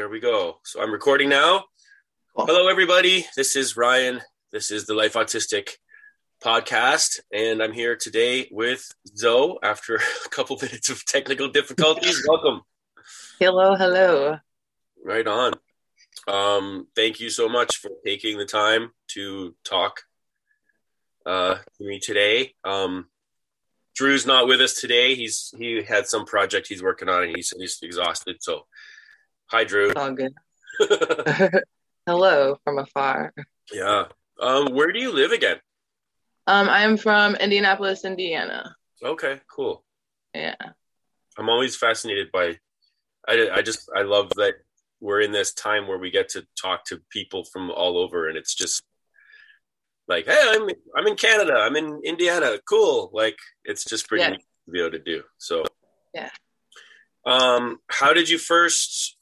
There we go. So I'm recording now. Hello, everybody. This is Ryan. This is the Life Autistic podcast, and I'm here today with Zoh after a couple minutes of technical difficulties. Welcome. Hello, hello. Right on. Um, thank you so much for taking the time to talk uh, to me today. Um, Drew's not with us today. He's he had some project he's working on, and he said he's exhausted. So, hi, Drew. All good. hello from afar. Yeah. Um, where do you live again? Um, I'm from Indianapolis, Indiana. Okay, cool. Yeah. I'm always fascinated by. I I just I love that we're in this time where we get to talk to people from all over, and it's just like, hey, I'm I'm in Canada, I'm in Indiana, cool. Like it's just pretty Yeah. neat to be able to do. So Yeah. Um, how did you first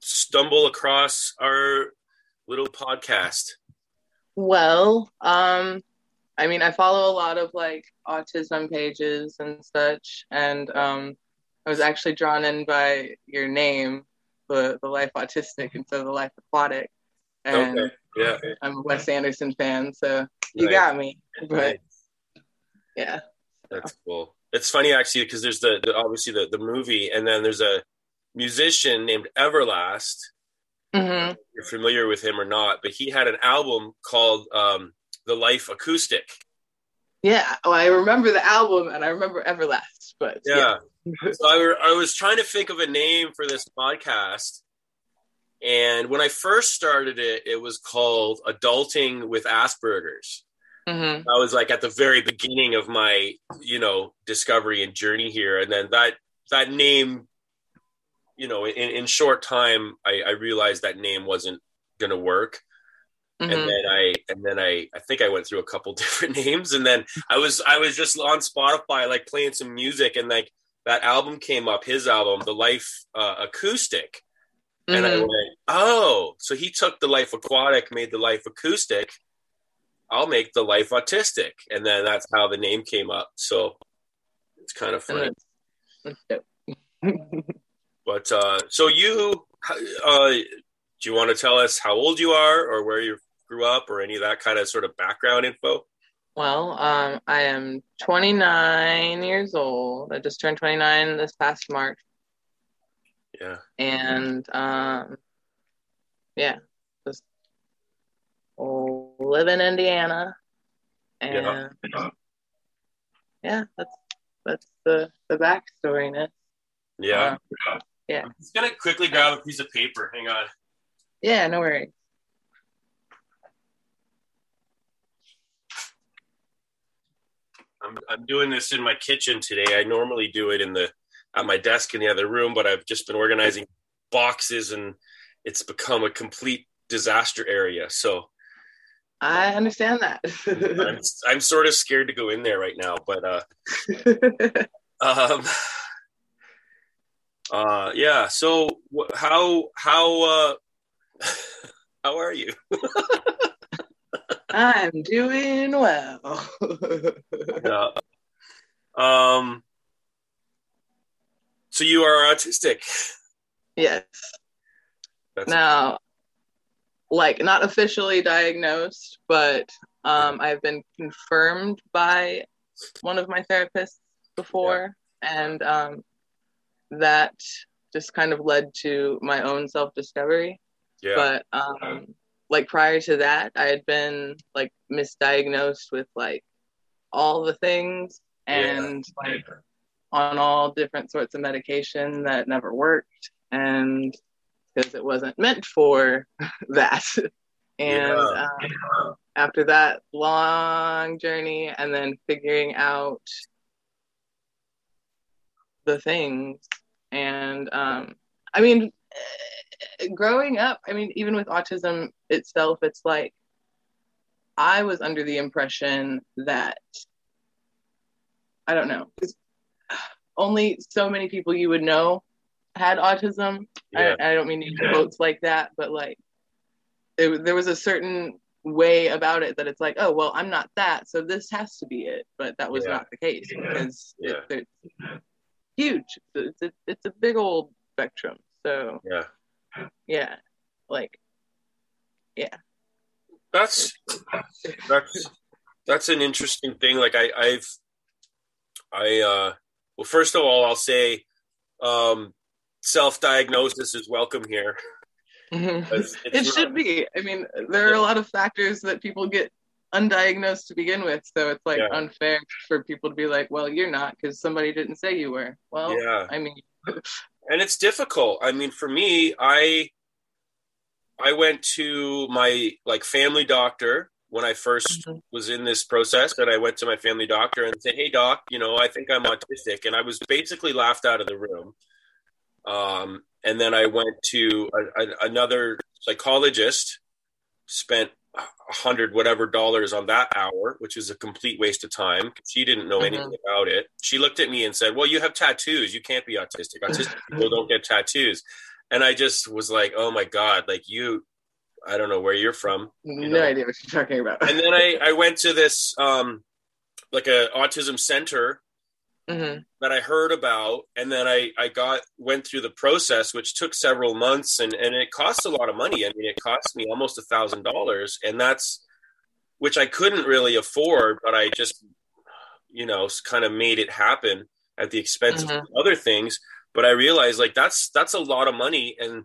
stumble across our little podcast? Well, um, I mean, I follow a lot of like autism pages and such, and um, I was actually drawn in by your name, the the Life Autistic instead of the Life Aquatic, and Okay. Yeah. I'm a Wes Anderson fan, so you Nice. got me. But Nice. yeah, That's cool. It's funny actually because there's the, the obviously the, the movie and then there's a musician named Everlast. hmm You're familiar with him or not, but he had an album called um, The Life Acoustic. yeah. Oh, I remember the album, and I remember Everlast, but Yeah. so I, were, I was trying to think of a name for this podcast. And when I first started it, it was called Adulting with Asperger's. hmm I was like at the very beginning of my, you know, discovery and journey here. And then that that name, you know, in, in short time, I, I realized that name wasn't gonna work. hmm And then I and then I I think I went through a couple different names and then I was I was just on Spotify like playing some music and like that album came up, his album, The Life uh, Acoustic. And I Mhm. went, oh, so he took the life aquatic, made the life acoustic. I'll make the life autistic. And then that's how the name came up. So it's kind of And funny. that's- that's dope. But uh, so you, uh, do you want to tell us how old you are or where you grew up or any of that kind of sort of background info? Well, um, I am 29 years old. I just turned 29 this past March, Yeah. and um, yeah, just live in Indiana, and yeah, that's that's the the backstory. Nick. Yeah. Uh, yeah. I'm just going to quickly grab a piece of paper. Hang on. Yeah, no worries. I'm I'm doing this in my kitchen today. I normally do it in the at my desk in the other room, but I've just been organizing boxes and it's become a complete disaster area. So I understand that. I'm, I'm sort of scared to go in there right now, but uh, um, uh, yeah. So how how uh, how are you? I'm doing well. yeah. Um. So you are autistic. Yes. That's now, like not officially diagnosed, but um, I've been confirmed by one of my therapists before, yeah. and um, that just kind of led to my own self discovery. Yeah. But um, like prior to that, I had been like misdiagnosed with like all the things and yeah. like on all different sorts of medication that never worked and because it wasn't meant for that. and yeah. um, after that long journey, and then figuring out the things, and um, I mean, growing up, I mean, even with autism itself, it's like I was under the impression that I don't know, only so many people you would know had autism. Yeah. I, I, don't mean to use quotes like that, but like it, there was a certain way about it that it's like, oh well, I'm not that, so this has to be it. But that was yeah. not the case because yeah. it, huge. It's a, it's a big old spectrum. So yeah, yeah, like yeah. That's that's that's an interesting thing. Like I, I've I uh well first of all I'll say um self-diagnosis is welcome here. Mm-hmm. it should be. I mean, there are a lot of factors that people get undiagnosed to begin with, so it's like yeah. unfair for people to be like, "Well, you're not because somebody didn't say you were." Well, yeah. I mean, and it's difficult. I mean, for me, I I went to my like family doctor when I 1st mm-hmm. was in this process, and I went to my family doctor and said, "Hey, doc, you know, I think I'm autistic," and I was basically laughed out of the room. Um, and then I went to a, a, another psychologist, spent hundred whatever dollars on that hour, which is a complete waste of time. She didn't know mm-hmm. anything about it. She looked at me and said, "Well, you have tattoos. You can't be autistic. Autistic people don't get tattoos." And I just was like, "Oh my god! Like you, I don't know where you're from. You no know? idea what you're talking about." and then I I went to this um like a autism center mm-hmm. that I heard about, and then I I got went through the process, which took several months, and and it cost a lot of money. I mean, it cost me almost a thousand dollars, and that's which I couldn't really afford, but I just you know kind of made it happen at the expense mm-hmm. of other things. But I realized like that's that's a lot of money, and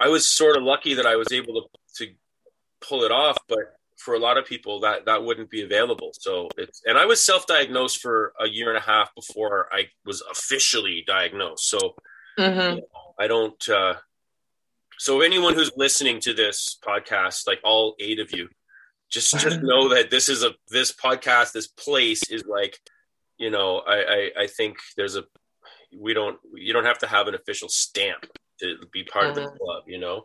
I was sort of lucky that I was able to to pull it off, but for a lot of people that that wouldn't be available so it's and i was self-diagnosed for a year and a half before i was officially diagnosed so mm-hmm. you know, i don't uh so anyone who's listening to this podcast like all eight of you just just know that this is a this podcast this place is like you know I, I i think there's a we don't you don't have to have an official stamp to be part mm-hmm. of the mm-hmm. club you know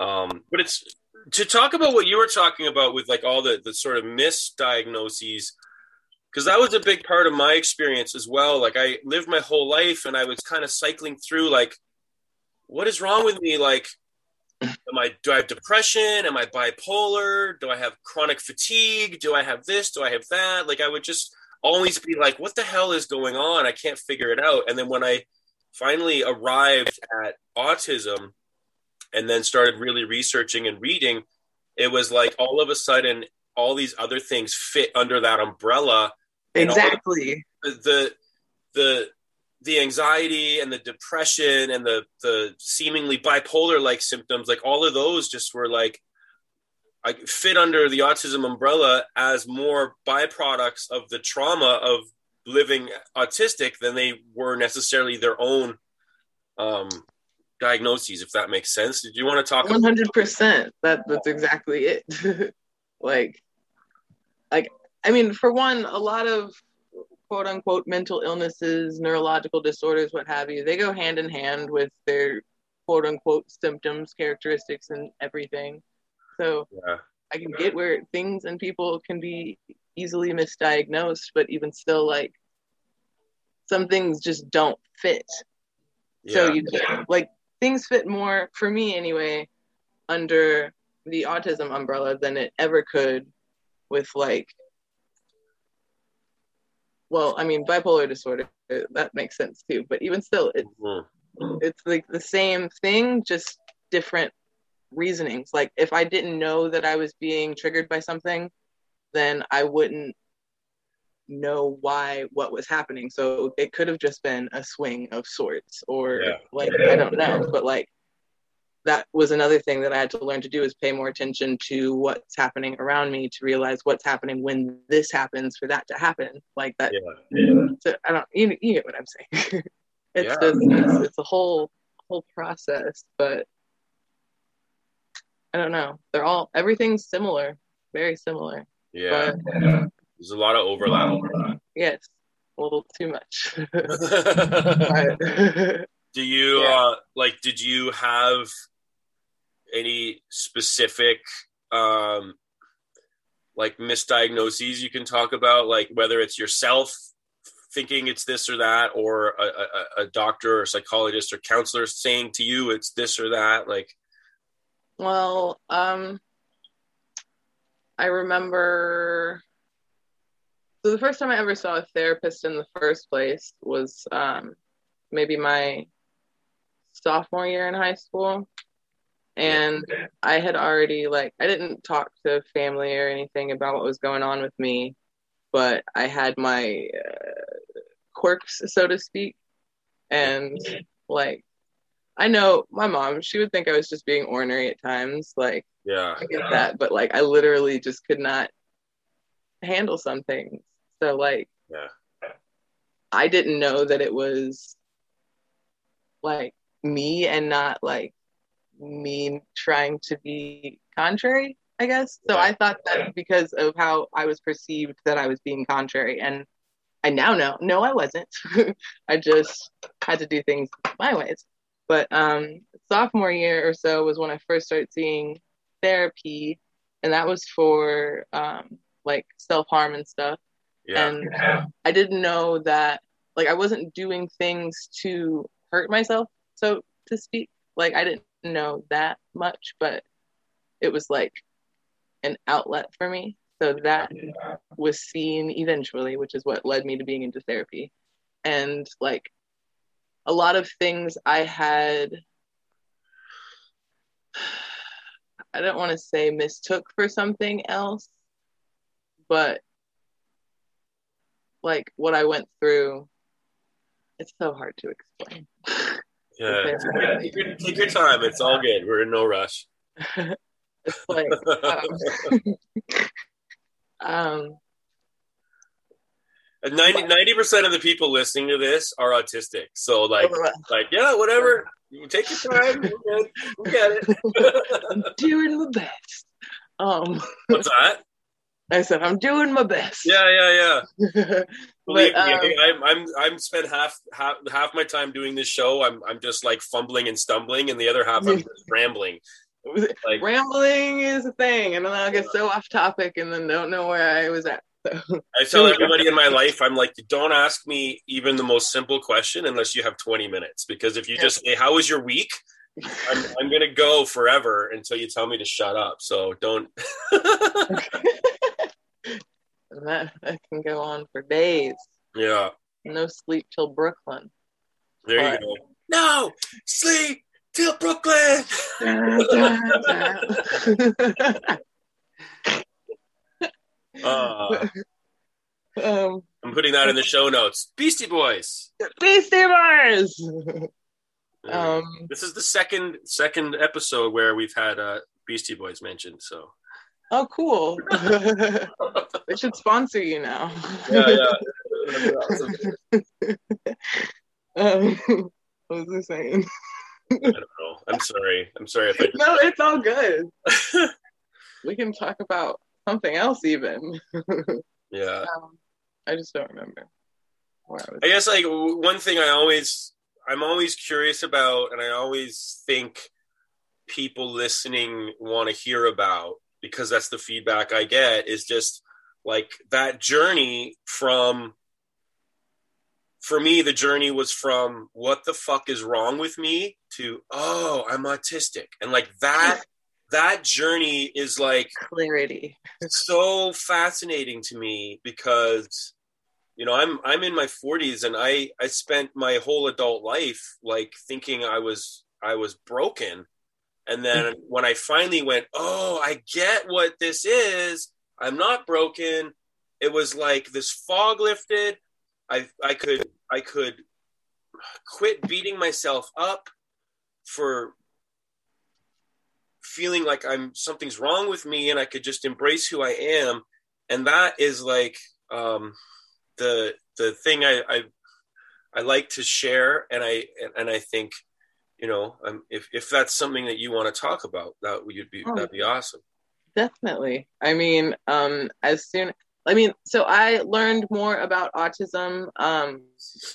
um but it's to talk about what you were talking about with like all the the sort of misdiagnoses because that was a big part of my experience as well. Like i lived my whole life and i was kind of cycling through like what is wrong with me? Like am i do i have depression? Am i bipolar? Do i have chronic fatigue? Do i have this? Do i have that? Like i would just always be like what the hell is going on? I can't figure it out. And then when i finally arrived at autism and then started really researching and reading, it was like all of a sudden all these other things fit under that umbrella. Exactly. The, the the the anxiety and the depression and the the seemingly bipolar like symptoms, like all of those just were like I fit under the autism umbrella as more byproducts of the trauma of living autistic than they were necessarily their own um, diagnoses, if that makes sense. Did you want to talk? One hundred percent. That that's exactly it. like, like I mean, for one, a lot of quote unquote mental illnesses, neurological disorders, what have you, they go hand in hand with their quote unquote symptoms, characteristics, and everything. So Yeah. I can get where things and people can be easily misdiagnosed, but even still, like some things just don't fit. So Yeah. you like things fit more for me anyway under the autism umbrella than it ever could with like well, I mean bipolar disorder that makes sense too, but even still it's Mhm. it's like the same thing just different reasonings. Like if I didn't know that I was being triggered by something, then I wouldn't know why what was happening. So it could have just been a swing of sorts or Yeah. like I don't know, but like that was another thing that I had to learn to do is pay more attention to what's happening around me to realize what's happening when this happens for that to happen. Like that Yeah. so I don't you, you get what I'm saying. it's Yeah. just it's, it's a whole whole process, but I don't know. They're all everything's similar, very similar. Yeah. But There's a lot of overlap. yes, a little too much. but Do you Yeah. uh like did you have any specific um like misdiagnoses you can talk about like whether it's yourself thinking it's this or that or a, a, a doctor or psychologist or counselor saying to you it's this or that like well, um I remember so the first time I ever saw a therapist in the first place was um maybe my sophomore year in high school. And i had already like i didn't talk to family or anything about what was going on with me but i had my uh, quirks so to speak. And like i know my mom she would think i was just being ornery at times like yeah. I get that, but like I literally just could not handle some things. So like Yeah. I didn't know that it was like me and not like me trying to be contrary, I guess. So Yeah. I thought that because of how I was perceived that I was being contrary and I now know no I wasn't. I just had to do things my ways. But um sophomore year or so was when I first started seeing therapy and that was for um like self-harm and stuff yeah and I didn't know that like I wasn't doing things to hurt myself, so to speak. Like I didn't know that much, but it was like an outlet for me. So that was seen eventually, which is what led me to being into therapy. And like a lot of things I had I don't want to say mistook for something else, but like what I went through, it's so hard to explain. yeah take your, take your time it's all good we're in no rush it's like um, um 90 percent of the people listening to this are autistic. So like like yeah, whatever. You take your time. We're. We get it. I'm doing my best. Um, What's that? I said I'm doing my best. Yeah, yeah, yeah. Believe But, um, I'm I'm I'm spent half half half my time doing this show. I'm I'm just like fumbling and stumbling, and the other half I'm just rambling. Like rambling is a thing, and then I'll get so off topic, and then don't know where I was at. So I tell everybody in my life, I'm like, don't ask me even the most simple question unless you have 20 minutes. Because if you just say, "How was your week?" I'm I'm gonna go forever until you tell me to shut up. So don't. that, that can go on for days. yeah, No sleep till Brooklyn. there you go. No sleep till Brooklyn. Uh, um, I'm putting that in the show notes. Beastie Boys. Beastie Boys. Uh, Um, this is the second second episode where we've had uh, Beastie Boys mentioned. So oh, cool. they should sponsor you now. yeah, yeah. um, what was I saying? I don't know. I'm sorry. I'm sorry if I. No, it's all good. we can talk about something else, even. Yeah. um, I just don't remember. I. I guess like one thing I always I'm always curious about, and I always think people listening want to hear about because that's the feedback I get is just like that journey from for me the journey was from what the fuck is wrong with me to oh I'm autistic and like that that journey is like clarity. so fascinating to me because you know i'm i'm in my 40s and i i spent my whole adult life like thinking i was i was broken. And then when i finally went oh i get what this is. I'm not broken. It was like this fog lifted. I i could i could quit beating myself up for feeling like i'm something's wrong with me and i could just embrace who i am. And that is like um the the thing I, I I like to share, and I and I think you know um, if if that's something that you want to talk about, that would be Oh. that'd be awesome. Definitely. I mean, um, as soon, I mean, so I learned more about autism um,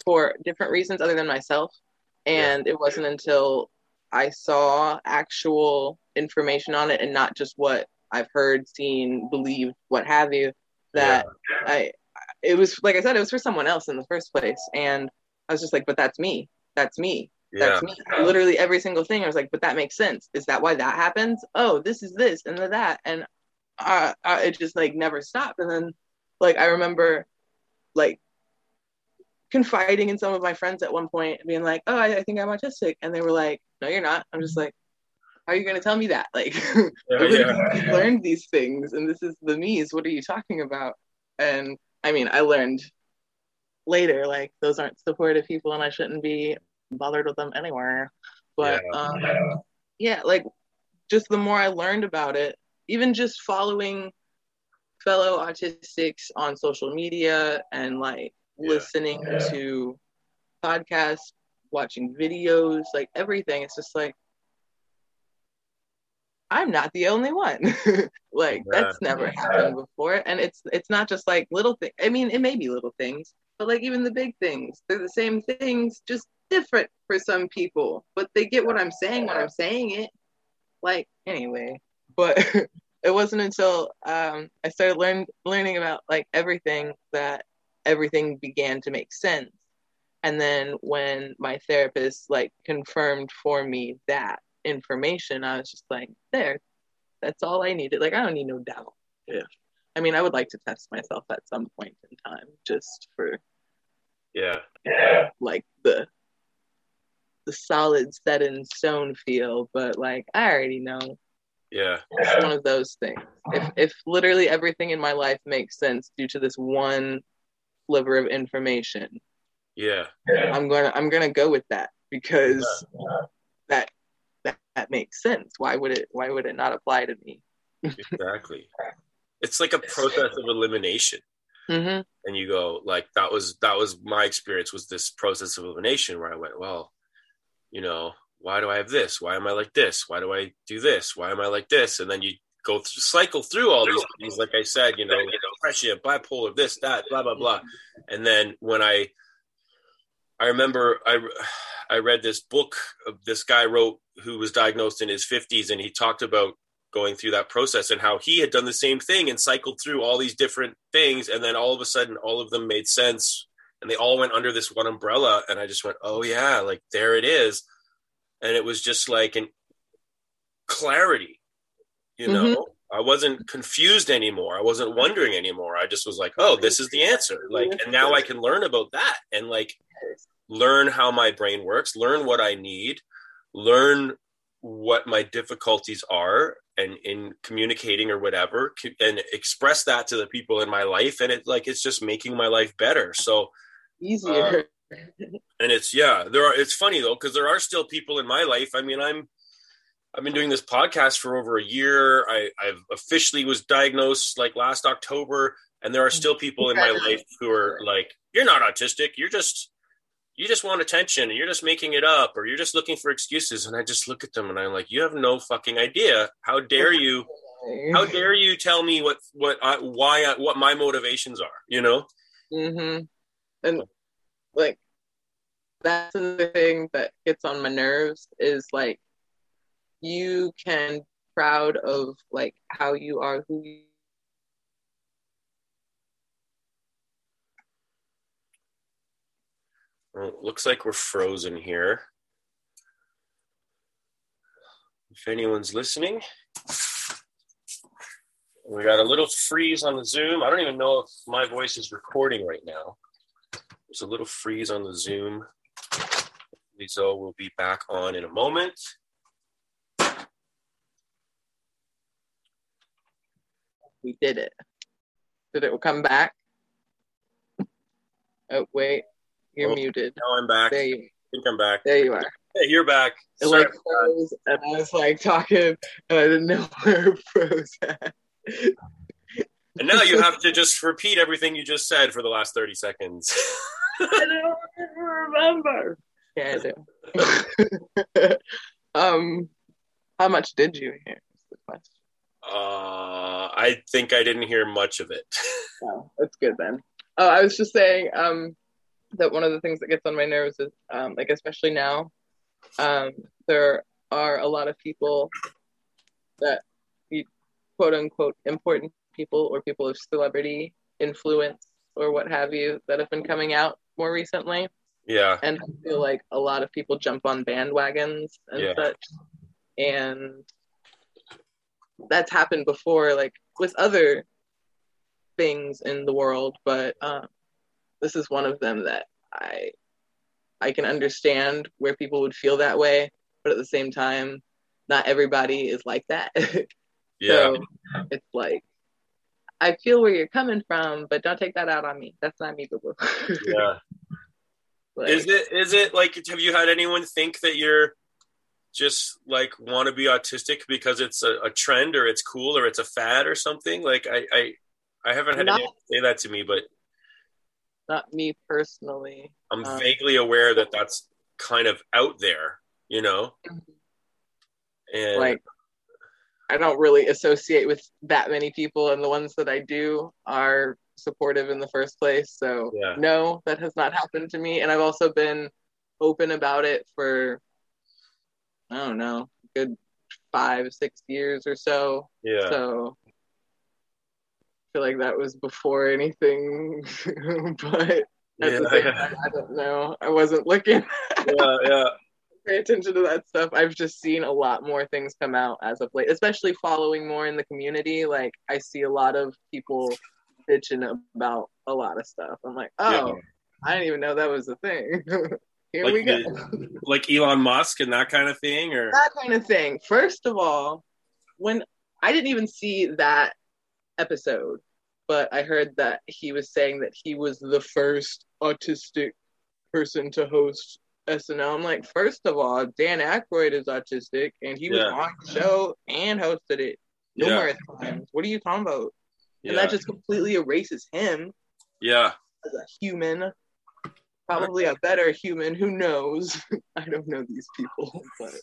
for different reasons other than myself. And it wasn't until I saw actual information on it and not just what I've heard, seen, believed, what have you, that I, it was, like I said, it was for someone else in the first place. And I was just like, but that's me. That's me. Yeah, That's me. Literally every single thing. I was like, but that makes sense. Is that why that happens? Oh, this is this and the that. And uh, uh, it just like never stopped. And then, like, I remember like confiding in some of my friends at one point, being like, oh, I, I think I'm autistic. And they were like, no, you're not. I'm just like, how are you going to tell me that? Like, I literally yeah. learned these things and this is the me's. What are you talking about? And I mean, I learned later, like, those aren't supportive people and I shouldn't be bothered with them anywhere. But Yeah. um, yeah, like just the more I learned about it, even just following fellow autistics on social media and like Yeah. listening to podcasts, watching videos, like everything, it's just like I'm not the only one. like Yeah. that's never happened before. And it's it's not just like little things. I mean, it may be little things, but like even the big things, they're the same things, just different for some people. But they get what I'm saying when I'm saying it. Like anyway, but it wasn't until um, I started learn learning about like everything that everything began to make sense. And then when my therapist like confirmed for me that information, I was just like, there, that's all I needed. Like I don't need no doubt. If I mean, I would like to test myself at some point in time, just for yeah, like the the solid set in stone feel. But like I already know yeah, it's one of those things. If if literally everything in my life makes sense due to this one sliver of information, yeah, I'm gonna I'm gonna go with that because that that that makes sense. Why would it why would it not apply to me? exactly. It's like a process of elimination. hmm and you go like that was that was my experience was this process of elimination where i went well you know why do i have this why am i like this why do i do this why am i like this and then you go through, cycle through all these things like i said you know depression bipolar this that blah blah blah and then when i i remember i i read this book this guy wrote who was diagnosed in his 50s and he talked about going through that process and how he had done the same thing and cycled through all these different things. And then all of a sudden all of them made sense and they all went under this one umbrella. And i just went oh yeah like there it is. And it was just like an clarity you know? Mm-hmm. I wasn't confused anymore. I wasn't wondering anymore. I just was like oh this is the answer. Like and now i can learn about that and like learn how my brain works learn what i need learn what my difficulties are and in communicating or whatever and express that to the people in my life. And it like it's just making my life better. So Easier. Uh, and it's yeah there are it's funny though because there are still people in my life. I mean i'm i've been doing this podcast for over a year. I i've officially was diagnosed like last october. And there are still people in my life who are like you're not autistic. You're just you just want attention and you're just making it up or you're just looking for excuses and i just look at them and i'm like you have no fucking idea how dare you how dare you tell me what what I, why I, what my motivations are you know Mm-hmm. And like that's the thing that gets on my nerves is like you can proud of like how you are who you Well, looks like we're frozen here. If anyone's listening, we got a little freeze on the Zoom. I don't even know if my voice is recording right now. There's a little freeze on the Zoom. Lizzo will be back on in a moment. we did it. Did it come back? Oh wait, you're Oh. muted. Now I'm back. There I you think I'm back. there you are. Hey, you're back. It Sorry like froze and I was like talking and I didn't know where it froze at. And now you have to just repeat everything you just said for the last 30 seconds. I don't remember. Yeah, I do. um, how much did you hear? Is the question. Uh, I think I didn't hear much of it. Oh, that's good then. Oh, I was just saying um, that one of the things that gets on my nerves is, um, like, especially now, um, there are a lot of people that, quote unquote, important people or people of celebrity influence or what have you that have been coming out more recently. Yeah. And I feel like a lot of people jump on bandwagons and Yeah. such. And that's happened before, like with other things in the world, but um, this is one of them that I I can understand where people would feel that way, but at the same time, not everybody is like that. Yeah. so it's like I feel where you're coming from, but don't take that out on me. That's not me, boo yeah. Is it is it like have you had anyone think that you're just like want to be autistic because it's a, a trend or it's cool or it's a fad or something? Like I I, I haven't had Not- anyone say that to me, but not me personally. I'm Um, vaguely aware that that's kind of out there, you know. And like I don't really associate with that many people, and the ones that I do are supportive in the first place. So Yeah. no, that has not happened to me, and I've also been open about it for I don't know, good five, six years or so. yeah, So feel like that was before anything, but at yeah, the same yeah, time, I don't know. I wasn't looking. yeah, yeah. pay attention to that stuff. I've just seen a lot more things come out as of late, especially following more in the community. Like I see a lot of people bitching about a lot of stuff. I'm like, oh, Yeah. I didn't even know that was a thing. Here Like we go. the- like Elon Musk and that kind of thing, or that kind of thing. First of all, when I didn't even see that episode, but I heard that he was saying that he was the first autistic person to host SNL. I'm like, first of all, Dan Aykroyd is autistic, and he was on the show and hosted it yeah, numerous times. What are you talking about? yeah, And that just completely erases him yeah. as a human. Probably a better human. Who knows? I don't know these people, but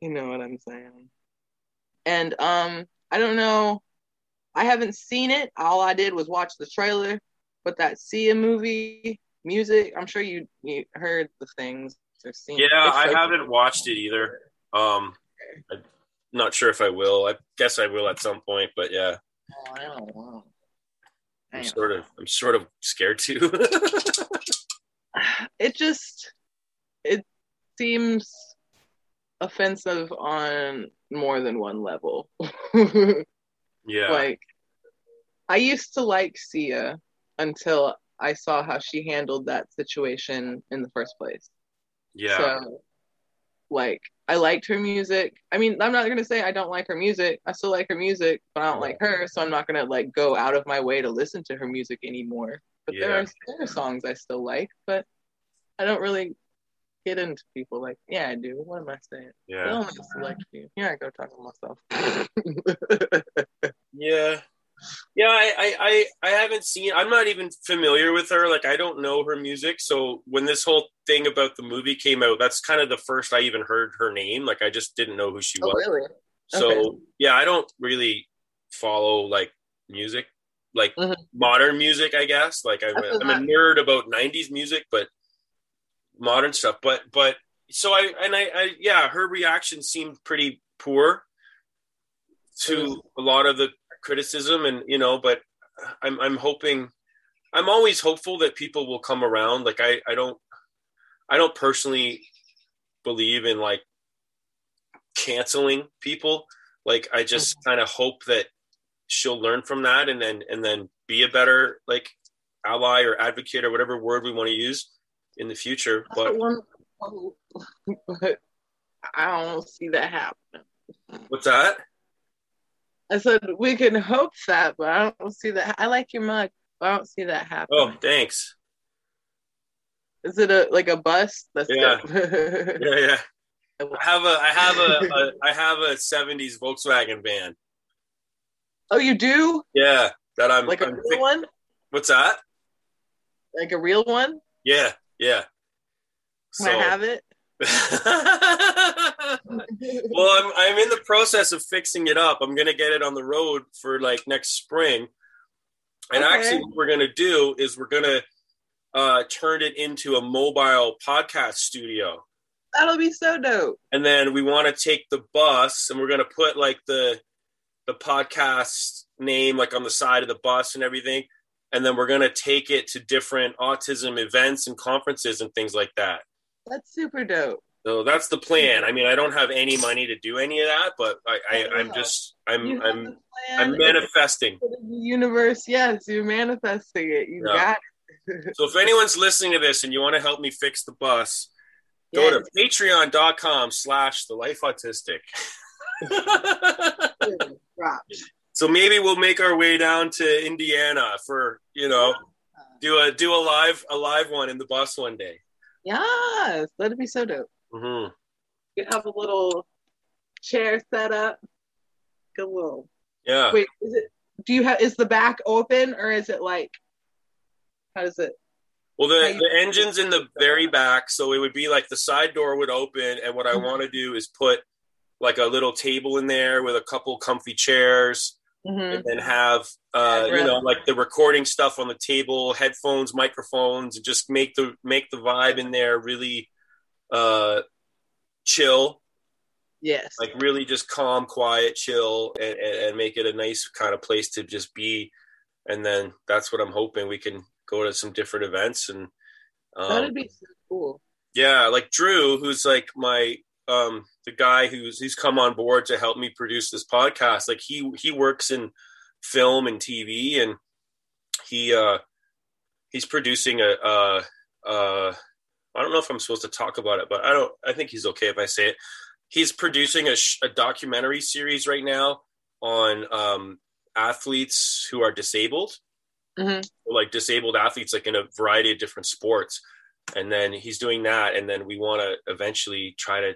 you know what I'm saying. And um, I don't know. I haven't seen it. All I did was watch the trailer. But that Sia movie, music. I'm sure you you heard the things or seen. Yeah, It's I like- haven't watched it either. Um, I'm not sure if I will. I guess I will at some point, but yeah, Oh, I don't know. I I'm don't sort of, I'm sort of scared to. it just it seems offensive on more than one level. yeah, like I used to like Sia until I saw how she handled that situation in the first place. yeah, So like I liked her music. I mean, I'm not gonna say I don't like her music. I still like her music, but I don't like her, so I'm not gonna like go out of my way to listen to her music anymore. But there are there are songs I still like, but I don't really get into people like, yeah, I do. What am I saying? I yeah, don't like to like you. Here I go talking to myself. I, I, I, haven't seen. I'm not even familiar with her. Like, I don't know her music. So when this whole thing about the movie came out, that's kind of the first I even heard her name. Like, I just didn't know who she oh, was. really? So Okay. yeah, I don't really follow like music like Mhm. modern music, I guess. Like I'm, I a, feel I'm a nerd about '90s music, but modern stuff. But but so I and I, I yeah, her reaction seemed pretty poor to a lot of the criticism, and you know, but I'm I'm hoping. I'm always hopeful that people will come around. Like I, I don't, I don't personally believe in like canceling people. Like I just mm-hmm. kind of hope that she'll learn from that and then and then be a better like ally or advocate or whatever word we want to use in the future. But but I don't see that happening. what's that? I said we can hope that, but I don't see that. I like your mug, but I don't see that happening. Oh, thanks. Is it a like a bus? That's Yeah. Yeah, yeah. I have a I have a, a I have a '70s Volkswagen van. oh, you do Yeah, that I'm like a I'm real one, What's that? like a real one. Yeah, yeah. Can I have it? well, I'm I'm in the process of fixing it up. I'm gonna get it on the road for like next spring. And Okay. actually, what we're gonna do is we're gonna uh, turn it into a mobile podcast studio, That'll be so dope. and then we want to take the bus and we're gonna put like the the podcast name like on the side of the bus and everything, and then we're gonna take it to different autism events and conferences and things like that. That's super dope. So that's the plan. I mean, I don't have any money to do any of that, but I, I, oh, I'm just, I'm, I'm, I'm manifesting. the universe. Yes, you're manifesting it. You Yeah. got it. So if anyone's listening to this and you want to help me fix the bus, go Yes. to patreon.com slash the life autistic. So maybe we'll make our way down to Indiana for, you know, do a, do a live, a live one in the bus one day. Yes, that'd be so dope. hmm You have a little chair set up. Good little. Yeah. Wait, is it? Do you have? Is the back open or is it like? How does it? Well, the, the engine's in the very back, so it would be like the side door would open, and what I Mhm. want to do is put like a little table in there with a couple comfy chairs, Mhm. and then have uh, you know like the recording stuff on the table, headphones, microphones, and just make the make the vibe in there really uh, chill, Yes. like really just calm, quiet, chill, and, and, and make it a nice kind of place to just be. And then that's what I'm hoping we can go to some different events and. Um, That'd be so cool. yeah, like Drew, who's like my um the guy who's he's come on board to help me produce this podcast. Like he he works in film and TV and he uh he's producing a uh uh I don't know if I'm supposed to talk about it, but I don't I think he's okay if I say it. He's producing a, sh- a documentary series right now on um athletes who are disabled Mhm. like disabled athletes like in a variety of different sports and then he's doing that and then we want to eventually try to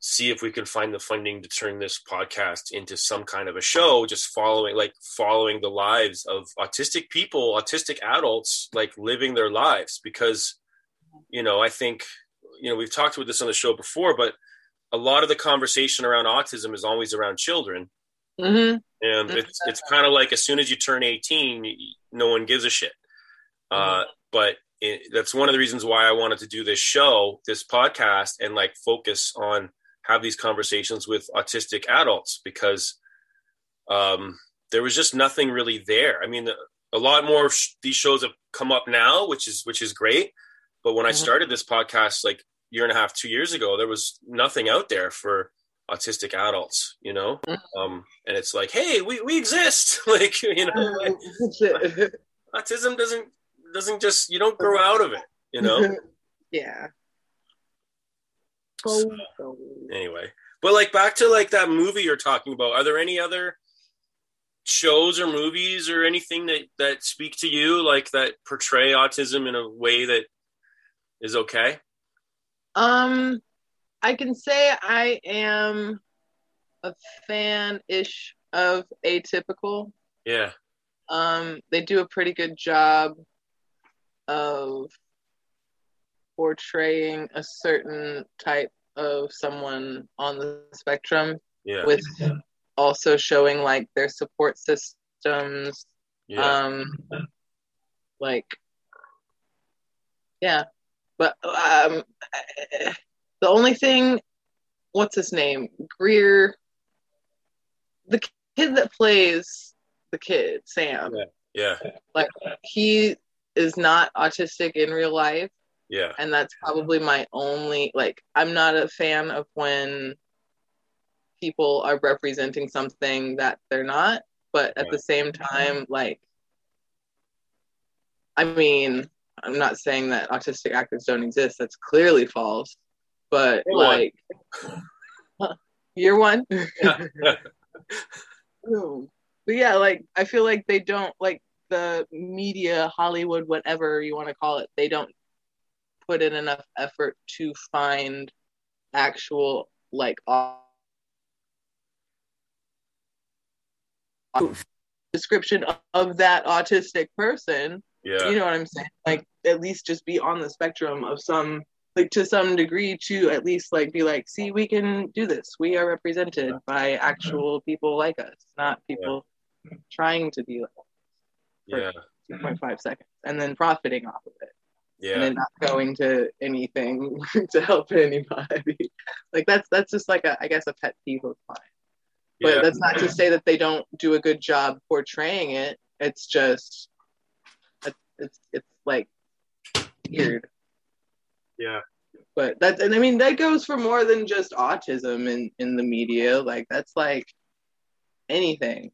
see if we can find the funding to turn this podcast into some kind of a show just following like following the lives of autistic people autistic adults like living their lives. Because you know i think you know we've talked about this on the show before but a lot of the conversation around autism is always around children. Mhm. and it's it's kind of like as soon as you turn 18 no one gives a shit. Uh, but it, that's one of the reasons why i wanted to do this show this podcast and like focus on have these conversations with autistic adults because um, there was just nothing really there. I mean a lot more these shows have come up now which is which is great. But when i Mhm. started this podcast like year and a half two years ago there was nothing out there for autistic adults you know? Mhm. um, and it's like hey we, we exist. Like you know like, autism doesn't doesn't just you don't grow out of it you know? Yeah. So, anyway. But like back to like that movie you're talking about are there any other shows or movies or anything that that speak to you like that portray autism in a way that is okay? Um, I can say I am a fan-ish of Atypical. yeah. Um, they do a pretty good job of portraying a certain type of someone on the spectrum yeah with also showing like their support systems. Yeah. Um, like, yeah, but um, the only thing, what's his name, Keir, the kid that plays the kid Sam, yeah. like he is not autistic in real life, Yeah. and that's probably my only like. I'm not a fan of when people are representing something that they're not, but at the same mm-hmm. time, like, I mean, I'm not saying that autistic actors don't exist. That's clearly false. But You're one. like, year one. But yeah, like I feel like they don't like the media, Hollywood, whatever you want to call it. They don't put in enough effort to find actual like description of, that autistic person. Yeah. you know what i'm saying? Like at least just be on the spectrum of some like to some degree to at least like be like see we can do this. We are represented by actual people like us not people trying to be like yeah. 2.5 seconds and then profiting off of it Yeah. And then not going to anything to help anybody like that's that's just like a i guess a pet peeve of mine but Yeah. that's not to say that they don't do a good job portraying it it's just it's it's like weird Yeah. but that and i mean that goes for more than just autism in in the media like that's like anything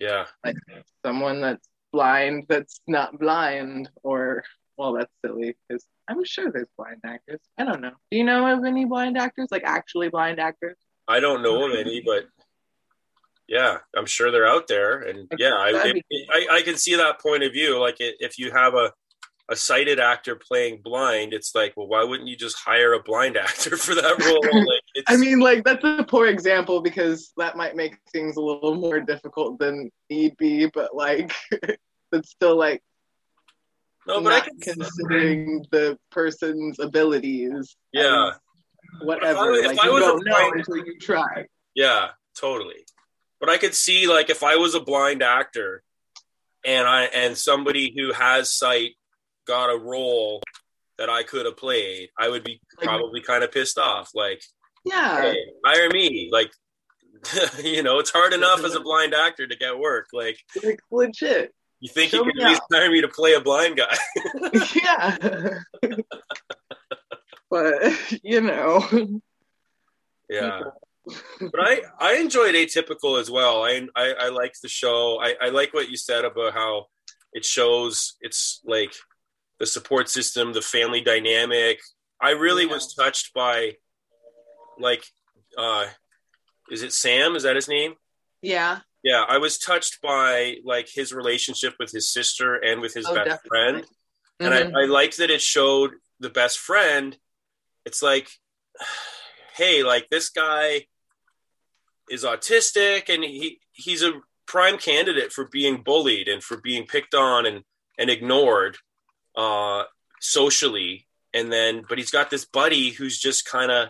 Yeah. like someone that's blind that's not blind or well that's silly because i'm sure there's blind actors i don't know do you know of any blind actors like actually blind actors I don't know of any, but yeah, I'm sure they're out there. And yeah, I, That'd I, I can see that point of view. Like if you have a, a sighted actor playing blind, it's like, well, why wouldn't you just hire a blind actor for that role? Like, it's, I mean, like that's a poor example because that might make things a little more difficult than need be, but like it's still like no, but I can, considering the person's abilities. yeah, whatever. If I- if like I you don't know blind- until you try. yeah, totally. But I could see like if I was a blind actor and I and somebody who has sight got a role that I could have played, I would be Like- probably kind of pissed off. Like, Yeah. hey, hire me. Like, you know, it's hard enough as a blind actor to get work. Like, Like legit. You think Show you can at least hire me to play a blind guy? yeah. but you know. yeah. But I, I enjoyed Atypical as well. I, I, I liked the show. I, I like what you said about how it shows it's like the support system, the family dynamic. I really Yeah. was touched by, like, uh, is it Sam? Is that his name? Yeah. Yeah, I was touched by like his relationship with his sister and with his Oh, best definitely. friend. And Mhm. I, I liked that it showed the best friend. It's like, hey, like this guy is autistic and he he's a prime candidate for being bullied and for being picked on and and ignored uh socially and then but he's got this buddy who's just kind of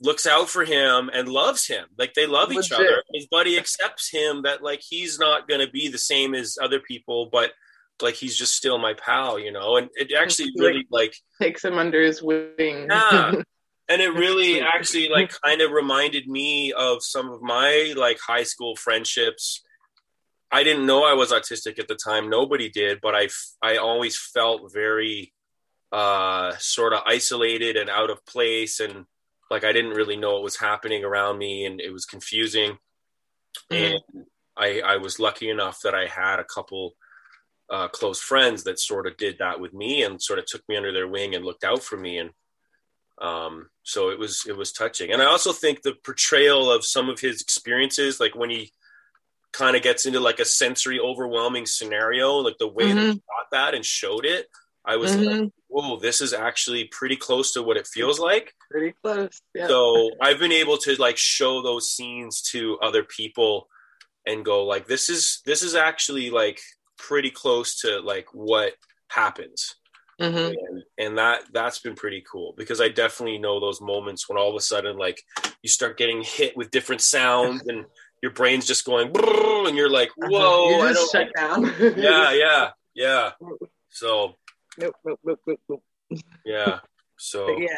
looks out for him and loves him. Like they love each other. His buddy accepts him that like he's not going to be the same as other people but like he's just still my pal you know? And it actually really like Takes him under his wing. Yeah. and it really actually like kind of reminded me of some of my like high school friendships. I didn't know i was autistic at the time. Nobody did but i f- i always felt very uh sort of isolated and out of place and like i didn't really know what was happening around me and it was confusing Mhm. and i i was lucky enough that i had a couple uh, close friends that sort of did that with me and sort of took me under their wing and looked out for me and um, so it was it was touching and i also think the portrayal of some of his experiences like when he kind of gets into like a sensory overwhelming scenario like the way that he got that and showed it i was like Mhm. Whoa this is actually pretty close to what it feels like Pretty close. Yeah. so i've been able to like show those scenes to other people and go like this is this is actually like pretty close to like what happens Mhm. and, and that that's been pretty cool because i definitely know those moments when all of a sudden like you start getting hit with different sounds and your brain's just going, and you're like, whoa, you I don't. shut down. Yeah, yeah, yeah. So Nope, nope, nope, nope, nope. yeah, so But yeah.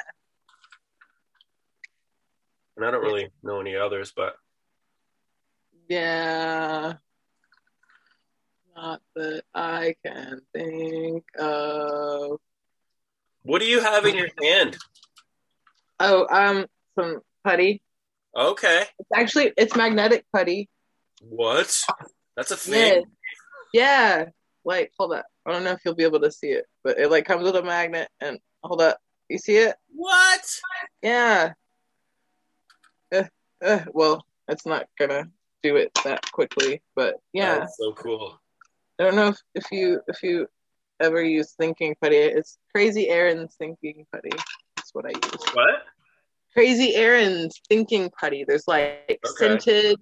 and I don't really know any others, but Yeah. Not that I can think of. what do you have in your hand? Oh, um, some putty. Okay, It's actually it's magnetic putty. what? That's a thing. Yeah. Yeah. Like, hold up. I don't know if you'll be able to see it, but it like comes with a magnet and hold up. You see it? What? Yeah. Uh, uh, well, it's not gonna do it that quickly, but yeah. That's so cool. I don't know if, if you if you ever use thinking putty. It's Crazy Aaron's thinking putty. That's what I use. What? Crazy Aaron's thinking putty. There's like scented,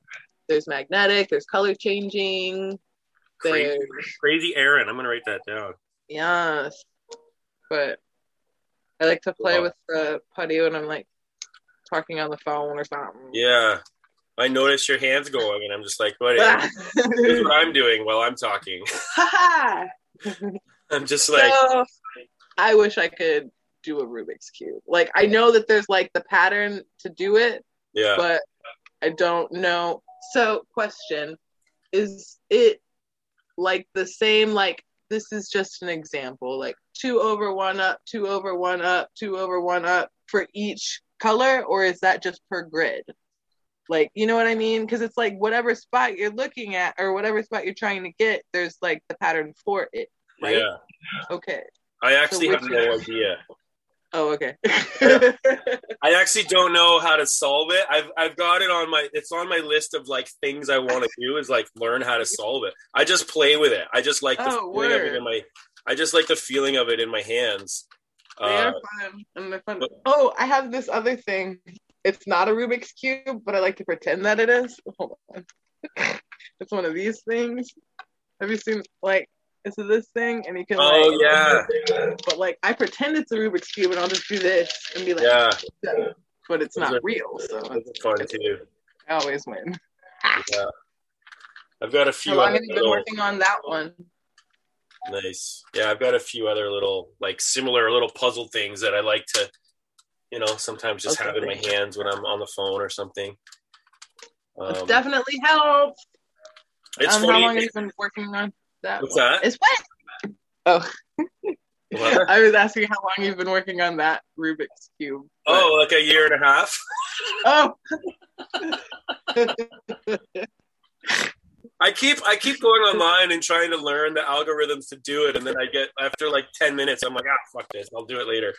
there's magnetic, there's color changing. Crazy, There's crazy Aaron. I'm gonna write that down. Yes. But I like to play Wow. with the putty when I'm like talking on the phone or something. Yeah, I notice your hands going, and I'm just like, what? Here's what I'm doing while I'm talking. I'm just like, so I wish I could do a Rubik's cube. Like I know that there's like the pattern to do it, yeah, but I don't know. So, question: Is it like the same? Like this is just an example. Like two over one up, two over one up, two over one up for each color, or is that just per grid? Like, you know what I mean? Because it's like whatever spot you're looking at or whatever spot you're trying to get, there's like the pattern for it. Right? yeah. Okay. I actually So have no idea. Oh, okay. I actually don't know how to solve it. I've I've got it on my it's on my list of like things I want to do is like learn how to solve it. I just play with it. I just like the Oh, feeling of it in my I just like the feeling of it in my hands. They Uh, are fun. And they're fun. Oh, I have this other thing. It's not a Rubik's Cube, but I like to pretend that it is. Hold on. it's one of these things. Have you seen, like, it's this thing, and you can, like, Oh, like, yeah. But, like, I pretend it's a Rubik's Cube, and I'll just do this and be like, yeah, but it's Those not are- real, so are fun too. I always win. Yeah. I've got a few How long have you been working on that one? nice. Yeah, I've got a few other little like similar little puzzle things that I like to, you know, sometimes just have in my hands when I'm on the phone or something. It Um, definitely helps. it's um, funny. how long have you been working on that What's one? that? It's what? Oh. What? I was asking how long you've been working on that Rubik's Cube. but- Oh, like a year and a half. Oh. I keep I keep going online and trying to learn the algorithms to do it, and then I get after like ten minutes, I'm like, ah, fuck this, I'll do it later.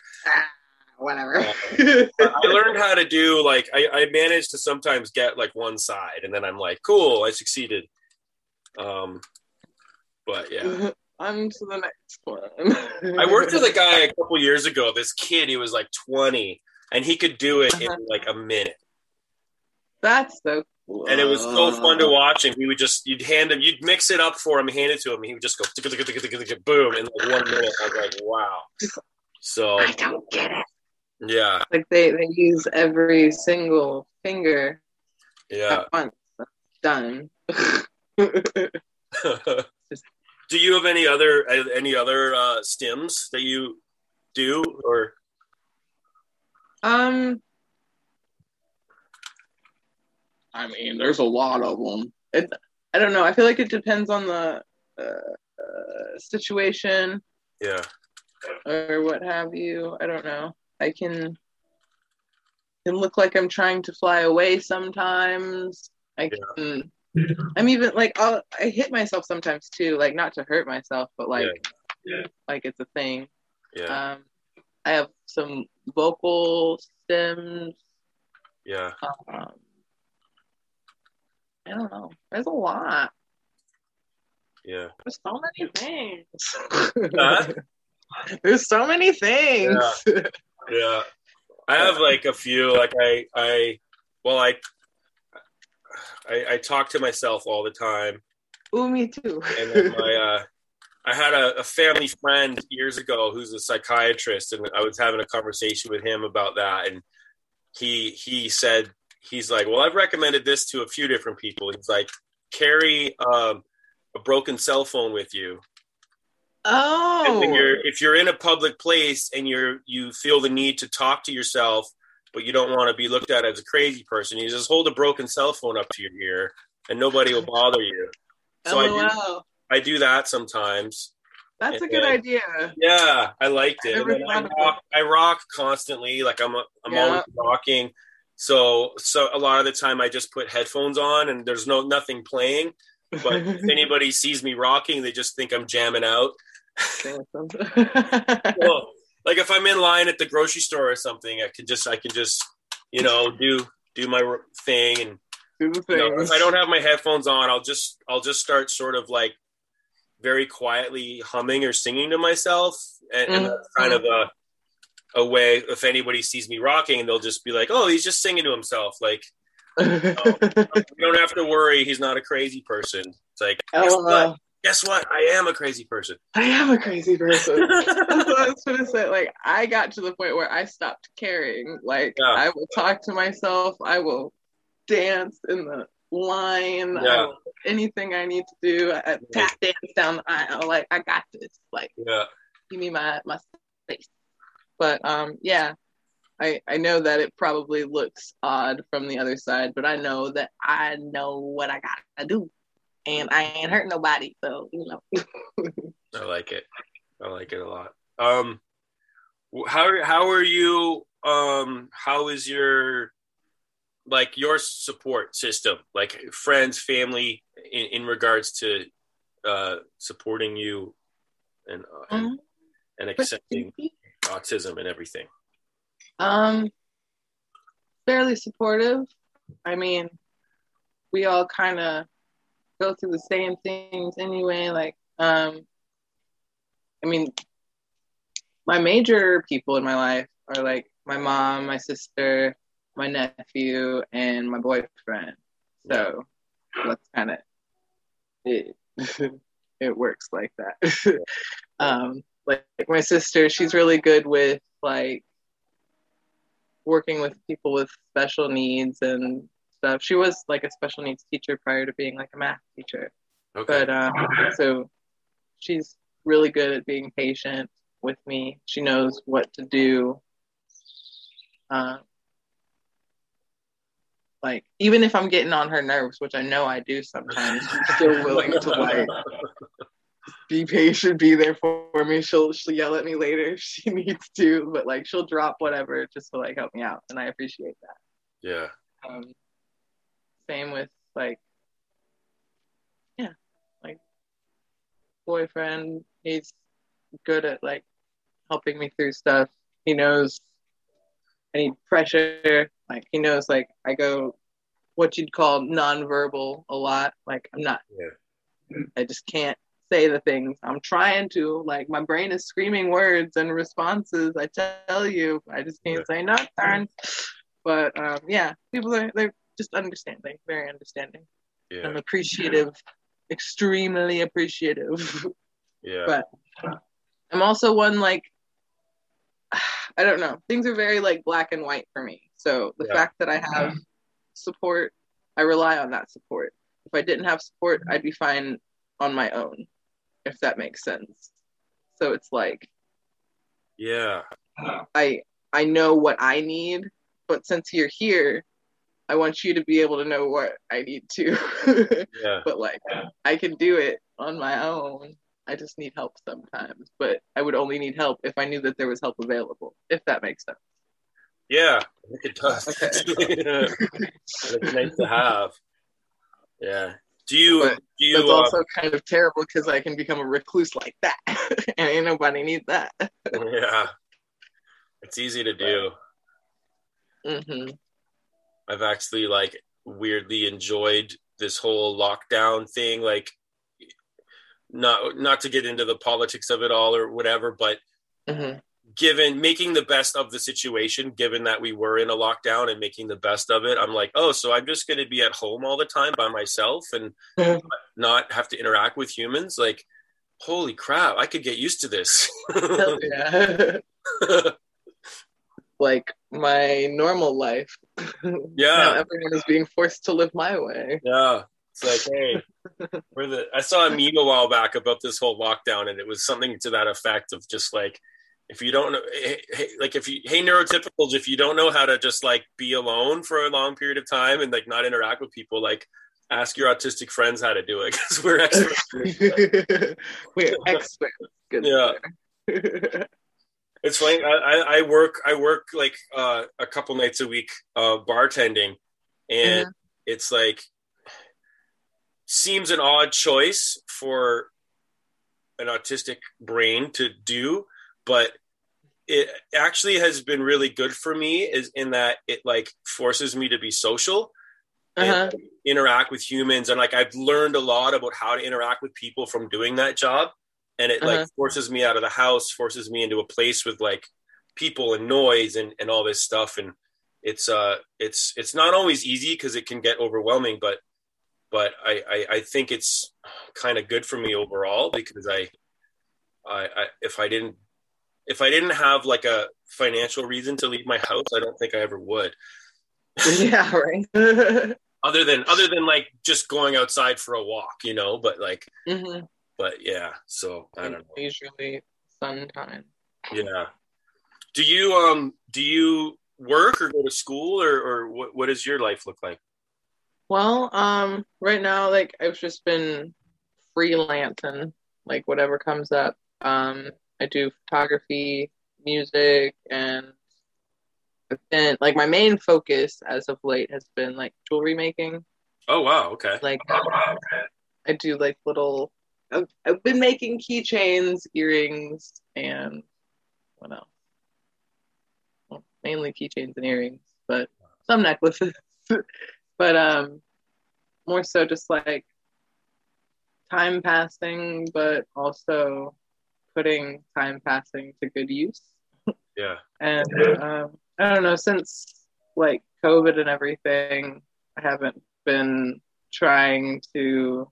Whatever. But I learned how to do like I, I managed to sometimes get like one side, and then I'm like, cool, I succeeded. Um, but yeah, On to the next one. I worked with a guy a couple years ago. This kid, he was like 20, and he could do it in Uh-huh. like a minute. That's so cool. and it was so fun to watch. And He would just you'd hand him, you'd mix it up for him, hand it to him, and he would just go boom in like one minute. I was like, wow. So I don't get it. yeah, Like they, they use every single finger yeah. at once. Done. do you have any other any other uh, stims that you do or um, I mean, there's a lot of them. It, I don't know. I feel like it depends on the uh, uh, situation yeah or what have you. I don't know. I can can look like I'm trying to fly away sometimes. I can. I'm even like I'll, I hit myself sometimes too, like not to hurt myself, but like Yeah. like it's a thing. yeah Um, I have some vocal stims. yeah Um, I don't know. There's a lot. yeah There's so many things. Huh? There's so many things. yeah i have like a few like i i well i i, I talk to myself all the time Ooh, me too. and then my uh I had a, a family friend years ago who's a psychiatrist, and I was having a conversation with him about that, and he he said he's like, well, I've recommended this to a few different people. He's like, carry um, a broken cell phone with you. Oh, And when you're, if you're in a public place and you're you feel the need to talk to yourself, but you don't want to be looked at as a crazy person, you just hold a broken cell phone up to your ear, and nobody will bother you. So I do, I do that sometimes. That's a good and- idea. Yeah, I liked it. I And then I, rock, I rock constantly. Like I'm, I'm Yeah. always rocking. So, so a lot of the time I just put headphones on and there's no nothing playing. But if anybody sees me rocking, they just think I'm jamming out. Well, like if I'm in line at the grocery store or something, I can just, I can just, you know, do do my thing. And Do the you know, if I don't have my headphones on, I'll just, I'll just start sort of like very quietly humming or singing to myself, and, and that's mm-hmm. kind of a a way. If anybody sees me rocking, they'll just be like, "Oh, he's just singing to himself." Like you don't have to worry; he's not a crazy person. It's like, guess what? I am a crazy person. I am a crazy person. That's what I was gonna say. Like, I got to the point where I stopped caring. Like, Yeah. I will talk to myself. I will dance in the line. I Yeah. will, anything I need to do. I tap dance down the aisle. Like, I got this. Like, Yeah, give me my my space. But um, yeah, I I know that it probably looks odd from the other side, but I know that I know what I gotta do, and I ain't hurt nobody. So you know. I like it. I like it a lot. Um, how how are you? Um, how is your like your support system, like friends, family, in, in regards to uh, supporting you and uh, and, Mhm. and accepting autism and everything? Um, fairly supportive. I mean, we all kind of go through the same things anyway. Like, um, I mean, my major people in my life are like my mom, my sister, my nephew, and my boyfriend. So that's kind of it. it works like that. um, like, like my sister, she's really good with like working with people with special needs and stuff. She was like a special needs teacher prior to being like a math teacher. Okay. But um, so she's really good at being patient with me. She knows what to do. Uh, like even if I'm getting on her nerves, which I know I do sometimes, she's still willing to like be patient, be there for me. She'll she'll yell at me later if she needs to, but like she'll drop whatever just to like help me out, and I appreciate that. yeah. Um, same with like, yeah, like boyfriend. He's good at like helping me through stuff. He knows I need pressure. Like he knows like I go what you'd call nonverbal a lot. Like I'm not. yeah. I just can't say the things I'm trying to. Like my brain is screaming words and responses. I tell you, I just can't say nothing. But um, yeah, people are they're just understanding, very understanding. Yeah. I'm appreciative, extremely appreciative. Yeah. but I'm also one like I don't know. Things are very like black and white for me. So the Yeah. fact that I have support, I rely on that support. If I didn't have support, I'd be fine on my own, if that makes sense. So it's like yeah. I I know what I need, but since you're here, I want you to be able to know what I need to. Yeah. but like I can do it on my own. I just need help sometimes, but I would only need help if I knew that there was help available. If that makes sense. Yeah. It does. Okay. it's nice to have. Yeah. Do you? But do you? That's uh, also kind of terrible because I can become a recluse like that, and ain't nobody need that. yeah. It's easy to do. hmm I've actually like weirdly enjoyed this whole lockdown thing. Like, not not to get into the politics of it all or whatever, but hmm given making the best of the situation, given that we were in a lockdown and making the best of it, I'm like, oh, so I'm just going to be at home all the time by myself and not have to interact with humans. Like, holy crap, I could get used to this. Yeah. like my normal life. Yeah. now everyone is being forced to live my way. Yeah. It's like, hey, we're the. I saw a meme a while back about this whole lockdown, and it was something to that effect of just like, if you don't know, hey, like if you, hey, neurotypicals, if you don't know how to just like be alone for a long period of time and like not interact with people, like ask your autistic friends how to do it because we're experts. We're experts. Good Yeah. It's funny. I, I, work. I work like uh, a couple nights a week uh, bartending, and it's like seems an odd choice for an autistic brain to do, but it actually has been really good for me. Is in that it like forces me to be social Uh-huh. and interact with humans, and like I've learned a lot about how to interact with people from doing that job, and it like Uh-huh. forces me out of the house, forces me into a place with like people and noise and and all this stuff and it's uh it's it's not always easy because it can get overwhelming but but I, I i think it's kind of good for me overall because I, I i if i didn't if i didn't have like a financial reason to leave my house i don't think i ever would yeah, right. other than other than like just going outside for a walk you know but like hmm but yeah so i don't know Usually sun time. Yeah. Do you um do you work or go to school or or what what does your life look like? Well, um, right now, like I've just been freelancing, like whatever comes up. Um, I do photography, music, and been like my main focus as of late has been like jewelry making. Oh wow, okay. Like I do like little. I've, I've been making keychains, earrings, and what else? Well, mainly keychains and earrings, but some necklaces. but um, more so just like time passing, but also putting time passing to good use. Yeah. And um, I don't know, since like COVID and everything, I haven't been trying to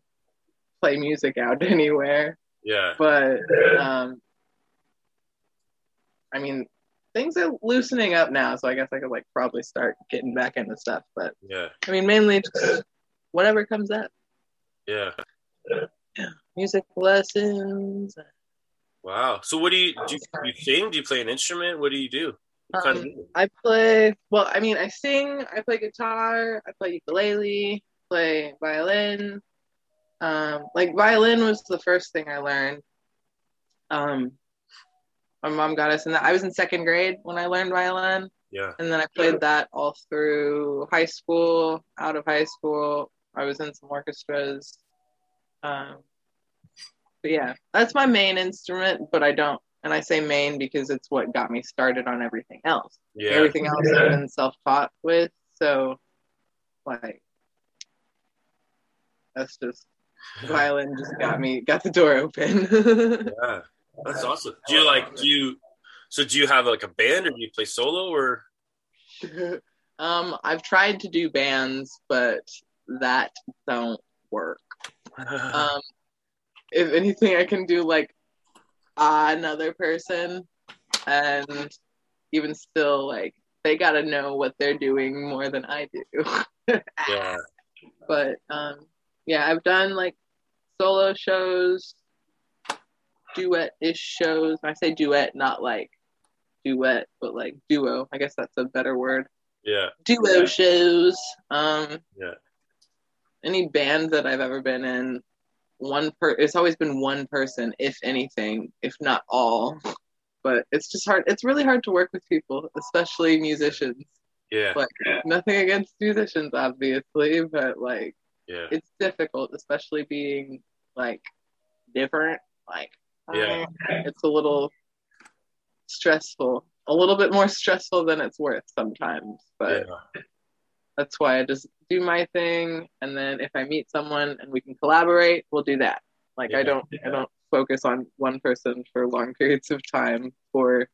play music out anywhere. Yeah. But um, I mean, things are loosening up now, so I guess I could like probably start getting back into stuff. But Yeah. I mean, mainly just whatever comes up. Yeah. yeah. Music lessons. Wow. So what do you do you, you sing? Do you play an instrument? What do you do? What kind of Um. I play. Well, I mean, I sing. I play guitar. I play ukulele. Play violin. Um, like violin was the first thing I learned. Um, my mom got us in that. I was in second grade when I learned violin, Yeah. and then I played that all through high school. Out of high school, I was in some orchestras. Um, but yeah, that's my main instrument. But I don't, and I say main because it's what got me started on everything else Yeah. everything else I've been self-taught with. So, like, that's just violin just got me got the door open. Yeah. That's awesome. Do you like do you so do you have like a band or do you play solo or um, I've tried to do bands, but that don't work. Um, if anything, I can do like another person, and even still, like they gotta know what they're doing more than I do. yeah. but um yeah i've done like solo shows duet-ish shows i say duet not like duet but like duo i guess that's a better word Yeah. duo shows um Yeah. any band that i've ever been in one per it's always been one person if anything if not all but it's just hard it's really hard to work with people especially musicians Yeah. like nothing against musicians obviously but like Yeah. it's difficult especially being like different like Yeah. uh, it's a little stressful a little bit more stressful than it's worth sometimes but Yeah. that's why i just do my thing and then if i meet someone and we can collaborate we'll do that like i don't i don't focus on one person for long periods of time for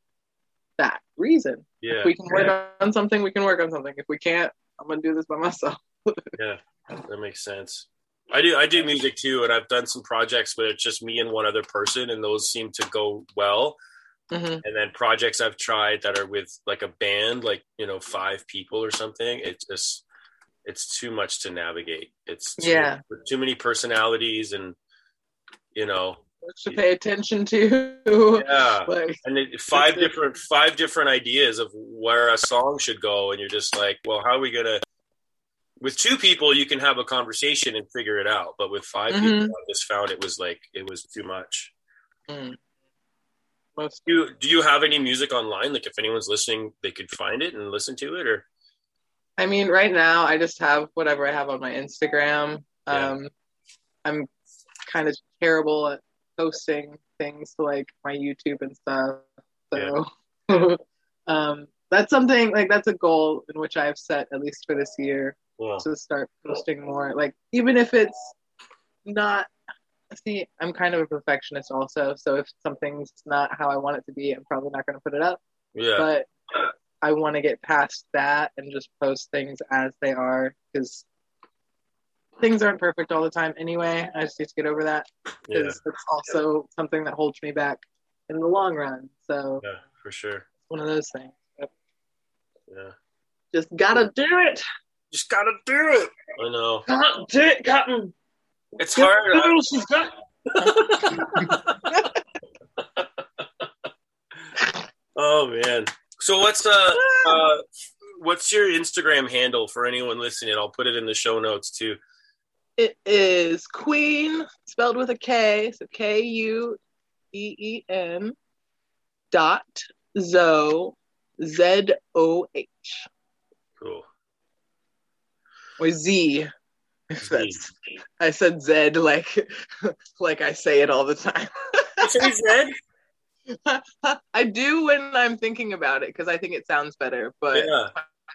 that reason Yeah. if we can work on something, we can work on something. If we can't, I'm gonna do this by myself. Yeah, that makes sense. I do I do music too, and I've done some projects where it's just me and one other person, and those seem to go well. Mhm. and then projects I've tried that are with like a band, like you know five people or something. It's just it's too much to navigate. It's too, Yeah. too many personalities and you know to pay attention to. yeah like, and it, five different five different ideas of where a song should go and you're just like well how are we gonna with two people you can have a conversation and figure it out but with 5 Mhm. people i just found it was like it was too much mm. most do you, do you have any music online like if anyone's listening they could find it and listen to it or I mean, right now I just have whatever I have on my Instagram. Yeah. Um, I'm kind of terrible at posting things to like my YouTube and stuff. So, um, that's something like that's a goal in which I've set at least for this year yeah to start posting more. Like even if it's not. See, I'm kind of a perfectionist also. So if something's not how I want it to be, I'm probably not going to put it up yeah but I want to get past that and just post things as they are because things aren't perfect all the time anyway. I just need to get over that yeah because it's also something that holds me back in the long run. So yeah for sure it's one of those things. Yeah just gotta do it. Just gotta do it i know Gotta do it, Cotton. it's hard I- She's got. Oh man. So what's uh, uh what's your Instagram handle for anyone listening? I'll put it in the show notes too. It is Queen spelled with a K, so K U E E N dot Zoh Z O H Cool. Or Z. If that's I said Z like like I say it all the time. Say Zed? I do when I'm thinking about it because I think it sounds better. But Yeah.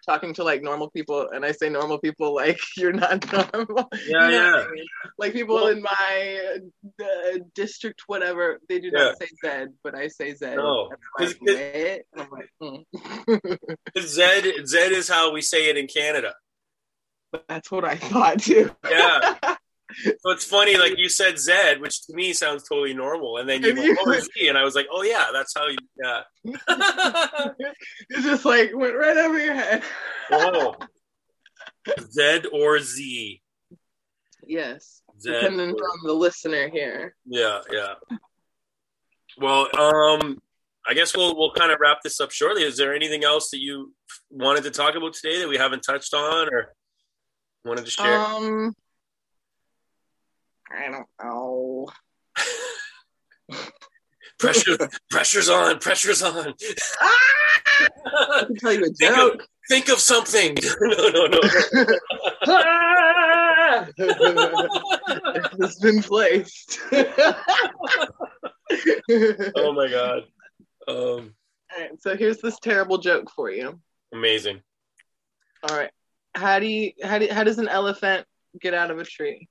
talking to like normal people and I say normal people like you're not normal. Yeah, You know yeah. I mean? Like people Well- in my uh, district, whatever, they do not say Zed, but I say Zed. No. Like, 'Cause it- "Wait?" And I'm like, hmm. Zed Zed is how we say it in Canada. That's what I thought too. Yeah. So it's funny, like you said Zed, which to me sounds totally normal, and then you went, oh, Z, and I was like, oh yeah, that's how you yeah. It just like went right over your head. oh. Zed or Z. Yes, Zed depending or- on the listener here. Yeah, yeah. Well, um, I guess we'll we'll kind of wrap this up shortly. Is there anything else that you wanted to talk about today that we haven't touched on or wanted to share? Um, I don't know. Pressure, pressure's on. Pressure's on. I can tell you a think, of, joke. think of something. no, no, no. it's been placed. oh my god. Um, All right, so here's this terrible joke for you. amazing. All right, how do you how do how does an elephant get out of a tree?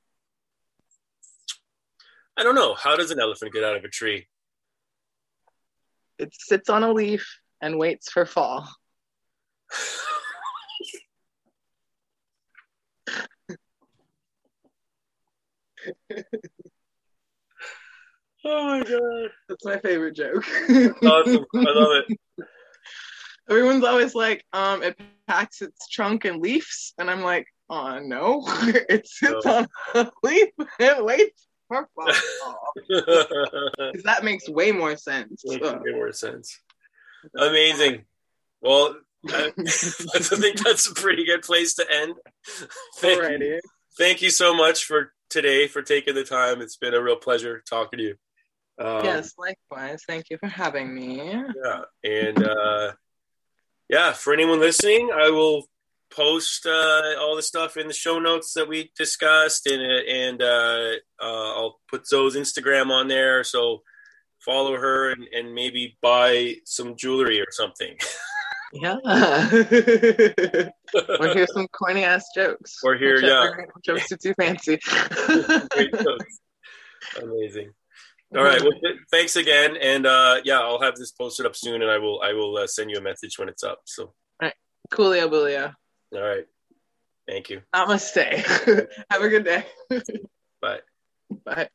I don't know. How does an elephant get out of a tree? It sits on a leaf and waits for fall. Oh my god. That's my favorite joke. Awesome. I love it. Everyone's always like, um, it packs its trunk and leaves, and I'm like, oh no, it sits No. on a leaf and waits for fall. 'Cause that makes way more sense. Makes way more sense. Amazing. Well, I, I think that's a pretty good place to end. Thank, you, Alrighty. thank you so much for today, for taking the time. It's been a real pleasure talking to you. Um, yes, likewise. Thank you for having me. Yeah. And uh, yeah, for anyone listening, I will post uh, all the stuff in the show notes that we discussed, and and uh, uh, I'll put Zoh's Instagram on there. So follow her and, and maybe buy some jewelry or something. Yeah. or hear some corny ass jokes. Or hear- Whichever Jokes suits you fancy. Great jokes. Amazing. All right. Well, th- thanks again, and uh, yeah, I'll have this posted up soon, and I will I will uh, send you a message when it's up. So, All right. Coolio Bulio. all right. Thank you. Namaste. Have a good day. Bye. Bye.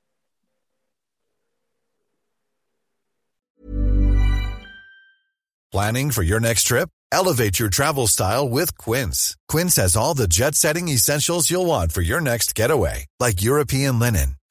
Planning for your next trip? Elevate your travel style with Quince. Quince has all the jet setting essentials you'll want for your next getaway, like European linen,